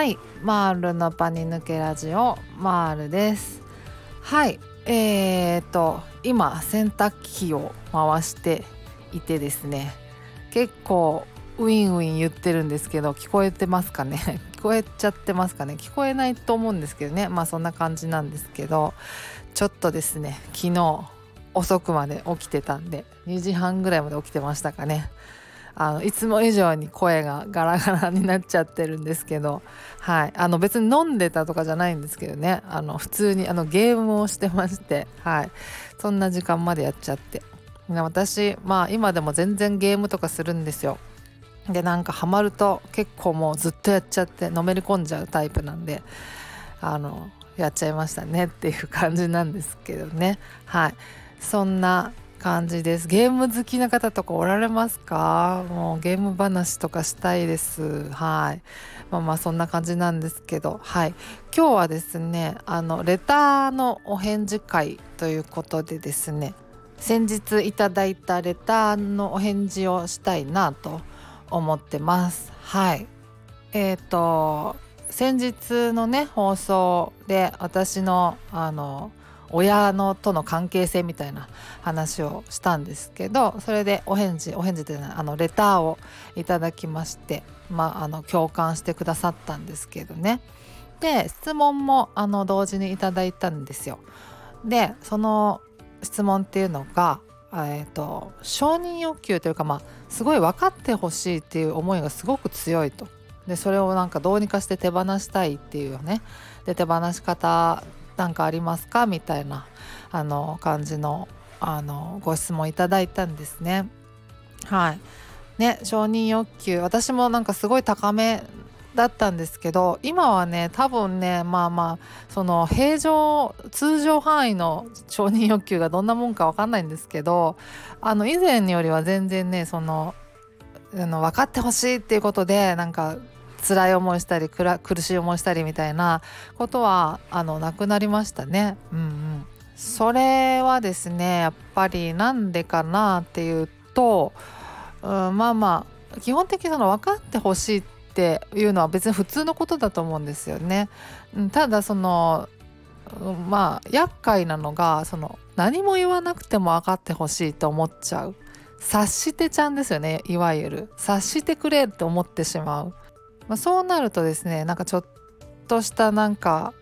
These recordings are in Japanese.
はいマールのパニ抜けラジオマールです。はいえーと今洗濯機を回していてですね結構ウィンウィン言ってるんですけど聞こえてますかね？聞こえちゃってますかね？聞こえないと思うんですけどね。まあそんな感じなんですけどちょっとですね昨日遅くまで起きてたんで2時半ぐらいまで起きてましたかね。あのいつも以上に声がガラガラになっちゃってるんですけど、はい、あの別に飲んでたとかじゃないんですけどね。あの普通にあのゲームをしてまして、はい、そんな時間までやっちゃって。私まあ今でも全然ゲームとかするんですよ。でなんかハマると結構もうずっとやっちゃってのめり込んじゃうタイプなんであのやっちゃいましたねっていう感じなんですけどね。はい。そんな感じです。ゲーム好きな方とかおられますか？もうゲーム話とかしたいです。はい。まあまあそんな感じなんですけど。はい。今日はですねあのレターのお返事会ということでですね先日いただいたレターのお返事をしたいなと思ってます。はい。えっ、ー、と先日のね放送で私のあの親のとの関係性みたいな話をしたんですけどそれでお返事お返事であのレターをいただきましてまああの共感してくださったんですけどねで質問もあの同時にいただいたんですよ。でその質問っていうのが、えーと、承認欲求というかまあすごい分かってほしいっていう思いがすごく強いと。でそれをなんかどうにかして手放したいっていうねで手放し方何かありますか？みたいなあの感じのあのご質問いただいたんですね。はい。ね承認欲求。私もなんかすごい高めだったんですけど今はね多分ねまあまあその平常通常範囲の承認欲求がどんなもんか分かんないんですけどあの以前よりは全然ねそのあの分かってほしいっていうことでなんか辛い思いしたり苦しい思いしたりみたいなことはあのなくなりましたね。うんうん、それはですねやっぱりなんでかなっていうと、うん、まあまあ基本的にその分かってほしいっていうのは別に普通のことだと思うんですよね。ただそのまあ厄介なのがその何も言わなくても分かってほしいと思っちゃう察してちゃんですよねいわゆる察してくれって思ってしまうまあ、そうなるとですねなんかちょっとしたなんか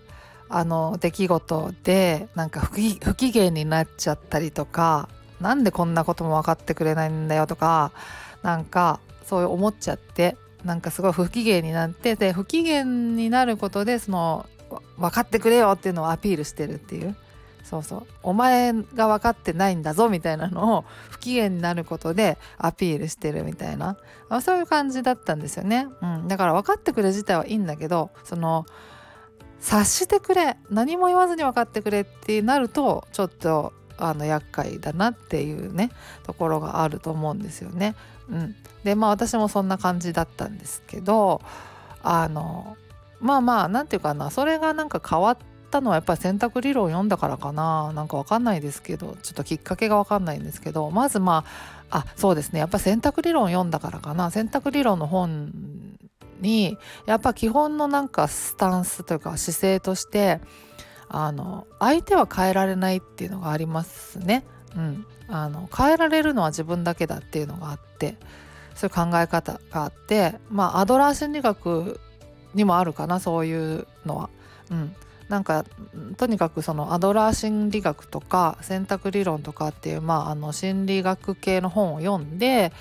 あの出来事でなんか不機嫌になっちゃったりとかなんでこんなことも分かってくれないんだよとかなんかそう思っちゃってなんかすごい不機嫌になってで不機嫌になることでその分かってくれよっていうのをアピールしてるっていう。そうそう。お前が分かってないんだぞみたいなのを不機嫌になることでアピールしてるみたいな。あそういう感じだったんですよね、うん、だから分かってくれ自体はいいんだけどその察してくれ。何も言わずに分かってくれってなるとちょっとあの厄介だなっていうねところがあると思うんですよね。うん、でまあ私もそんな感じだったんですけどあのまあまあ何て言うかな。それがなんか変わってったのはやっぱり選択理論を読んだからかな。なんかわかんないですけどちょっときっかけがわかんないんですけど。まずまああそうですね。やっぱ選択理論を読んだからかな。選択理論の本にやっぱ基本のなんかスタンスというか姿勢としてあの相手は変えられないっていうのがありますね。うん、あの変えられるのは自分だけだっていうのがあってそういう考え方があってまあアドラー心理学にもあるかなそういうのは。うん、なんかとにかくそのアドラー心理学とか選択理論とかっていう、まあ、あの心理学系の本を読んで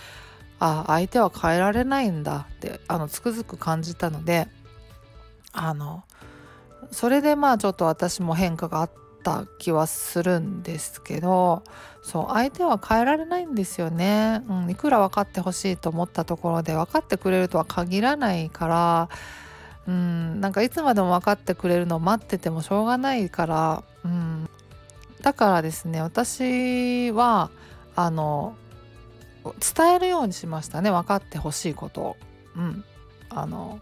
あ相手は変えられないんだってあのつくづく感じたのであのそれでまあちょっと私も変化があった気はするんですけどそう相手は変えられないんですよね、うん、いくら分かってほしいと思ったところで分かってくれるとは限らないからうんなんかいつまでも分かってくれるのを待っててもしょうがないから、うん、だからですね私はあの伝えるようにしましたね分かってほしいことを。うん、あの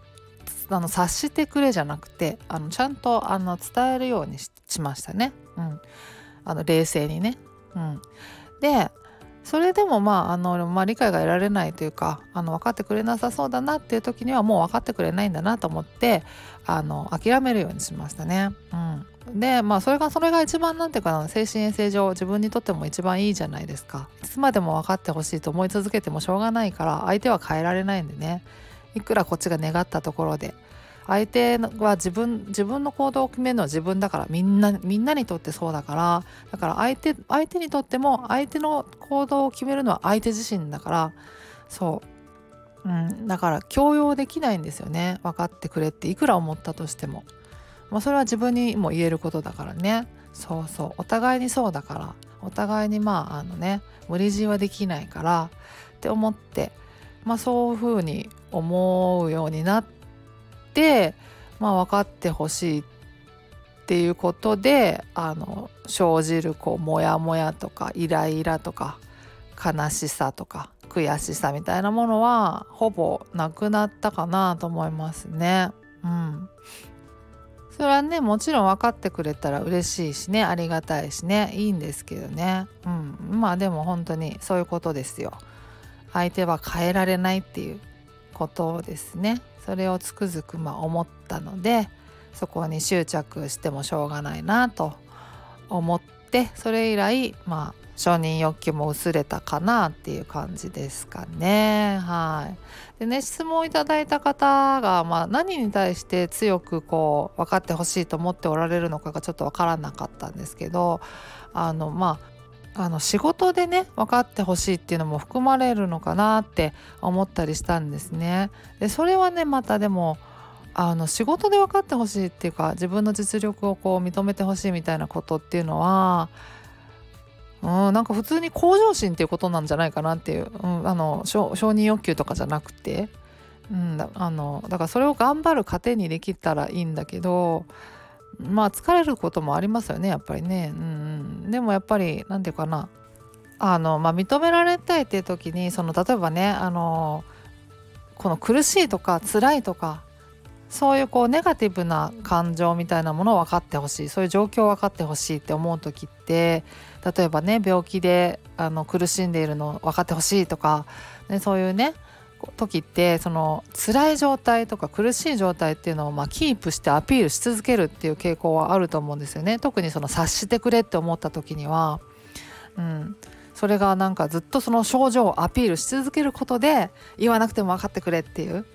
あの察してくれじゃなくてあのちゃんとあの伝えるようにしましたね。うん、あの冷静にね。うん、でそれでもまああの、まあ、理解が得られないというかあの分かってくれなさそうだなっていう時にはもう分かってくれないんだなと思ってあの諦めるようにしましたね。うん、でまあそれがそれが一番なんていうかな精神衛生上自分にとっても一番いいじゃないですか。いつまでも分かってほしいと思い続けてもしょうがないから相手は変えられないんでねいくらこっちが願ったところで相手は自分自分の行動を決めるのは自分だからみんなみんなにとってそうだからだから相手相手にとっても相手の行動を決めるのは相手自身だからそう、うん、だから強要できないんですよね。分かってくれっていくら思ったとしても、まあ、それは自分にも言えることだからね。そうそう。お互いにそうだから。お互いにまああのね無理強いはできないからって思ってまあそういうふうに思うようになって、まあ、分かってほしいっていうことであの生じるこうモヤモヤとかイライラとか悲しさとか悔しさみたいなものはほぼなくなったかなと思いますね。うん、それはねもちろん分かってくれたら嬉しいしねありがたいしねいいんですけどね、うん、まあでも本当にそういうことですよ。相手は変えられないっていうことですね。それをつくづくま思ったのでそこに執着してもしょうがないなと思ってそれ以来まあ承認欲求も薄れたかなっていう感じですかね。はい、でね質問をいただいた方が、まあ、何に対して強くこう分かってほしいと思っておられるのかがちょっと分からなかったんですけどあのまああの仕事でね分かってほしいっていうのも含まれるのかなって思ったりしたんですね。でそれはねまたでもあの仕事で分かってほしいっていうか自分の実力をこう認めてほしいみたいなことっていうのはうんなんか普通に向上心っていうことなんじゃないかなっていう、うん、あの承認欲求とかじゃなくて、うん、だあのだからそれを頑張る糧にできたらいいんだけどまあ疲れることもありますよねやっぱりね。うん、でもやっぱり何て言うかな。あの、まあ、認められたいっていう時にその例えばねあのこの苦しいとか辛いとかそういうこうネガティブな感情みたいなものを分かってほしい。そういう状況を分かってほしいって思う時って例えばね病気であの苦しんでいるの分かってほしいとか、ね、そういうね時ってその辛い状態とか苦しい状態っていうのをまあキープしてアピールし続けるっていう傾向はあると思うんですよね。特にその察してくれって思った時には、うん、それがなんかずっとその症状をアピールし続けることで言わなくても分かってくれっていう。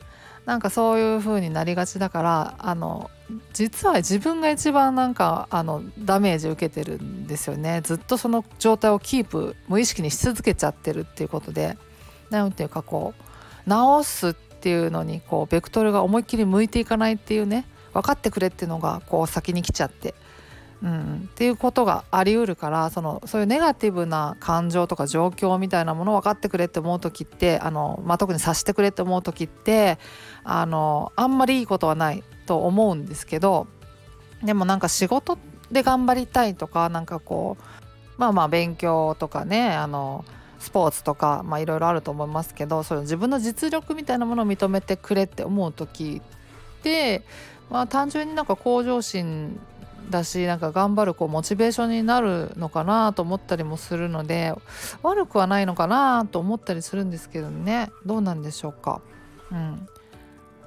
なんかそういう風になりがちだからあの実は自分が一番なんかあのダメージ受けてるんですよね。ずっとその状態をキープ無意識にし続けちゃってるっていうことで。何ていうかこう直すっていうのにこうベクトルが思いっきり向いていかないっていうね分かってくれっていうのがこう先に来ちゃって、うん、っていうことがありうるからそのそういうネガティブな感情とか状況みたいなものを分かってくれって思う時ってあの、まあ、特に察してくれって思う時ってあのあんまりいいことはないと思うんですけどでもなんか仕事で頑張りたいとかなんかこうまあまあ勉強とかねあのスポーツとかいろいろあると思いますけどその自分の実力みたいなものを認めてくれって思う時って、まあ、単純になんか向上心だしなんか頑張るこうモチベーションになるのかなと思ったりもするので悪くはないのかなと思ったりするんですけどねどうなんでしょうか。うん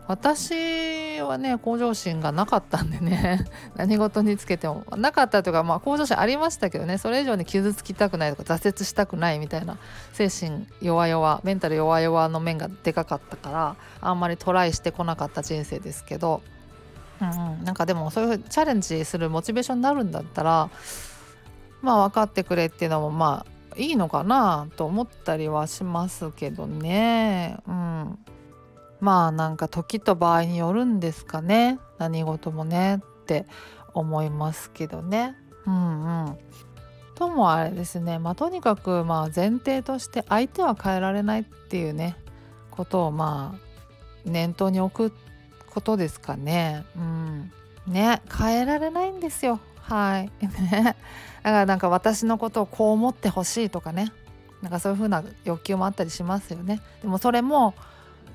私はね向上心がなかったんでね 何事につけてもなかったというかまあ向上心ありましたけどねそれ以上に傷つきたくないとか挫折したくないみたいな精神弱々メンタル弱々の面がでかかったからあんまりトライしてこなかった人生ですけど、うんうん、なんかでもそういうチャレンジするモチベーションになるんだったらまあ分かってくれっていうのもまあいいのかなと思ったりはしますけどね。うんまあなんか時と場合によるんですかね何事もねって思いますけどね。うんうん。ともあれですねまあとにかくまあ前提として相手は変えられないっていうねことをまあ念頭に置くことですかね。うん。ね変えられないんですよ。はい。だからなんか私のことをこう思ってほしいとかね。なんかそういう風な欲求もあったりしますよね。でもそれも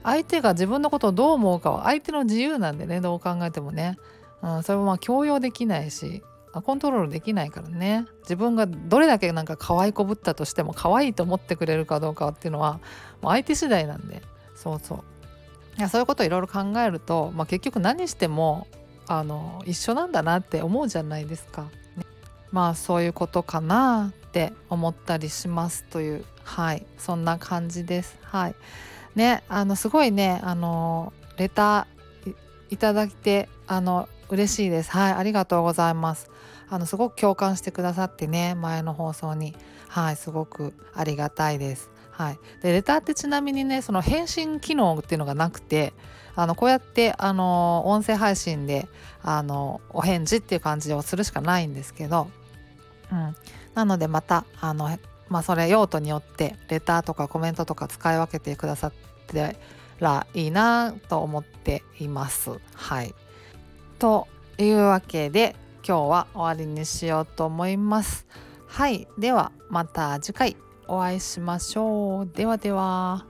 相手が自分のことをどう思うかは相手の自由なんでねどう考えてもね、うん、それもまあ強要できないしコントロールできないからね。自分がどれだけなんか可愛いこぶったとしても可愛いと思ってくれるかどうかっていうのはもう相手次第なんで。そうそう。いやそういうことをいろいろ考えると、まあ、結局何してもあの一緒なんだなって思うじゃないですか、ね、まあそういうことかなって思ったりしますというはい。そんな感じです。はい。ねあのすごいねあのレターいただいてあの嬉しいです。はいありがとうございます。あのすごく共感してくださってね前の放送に。はいすごくありがたいです。はい、でレターってちなみにねその返信機能っていうのがなくてあのこうやってあの音声配信であのお返事っていう感じをするしかないんですけど、うん、なのでまたあの、まあ、それ用途によってレターとかコメントとか使い分けてくださってらいいなと思っています。はいというわけで今日は終わりにしようと思います。はいではまた次回お会いしましょう。ではでは。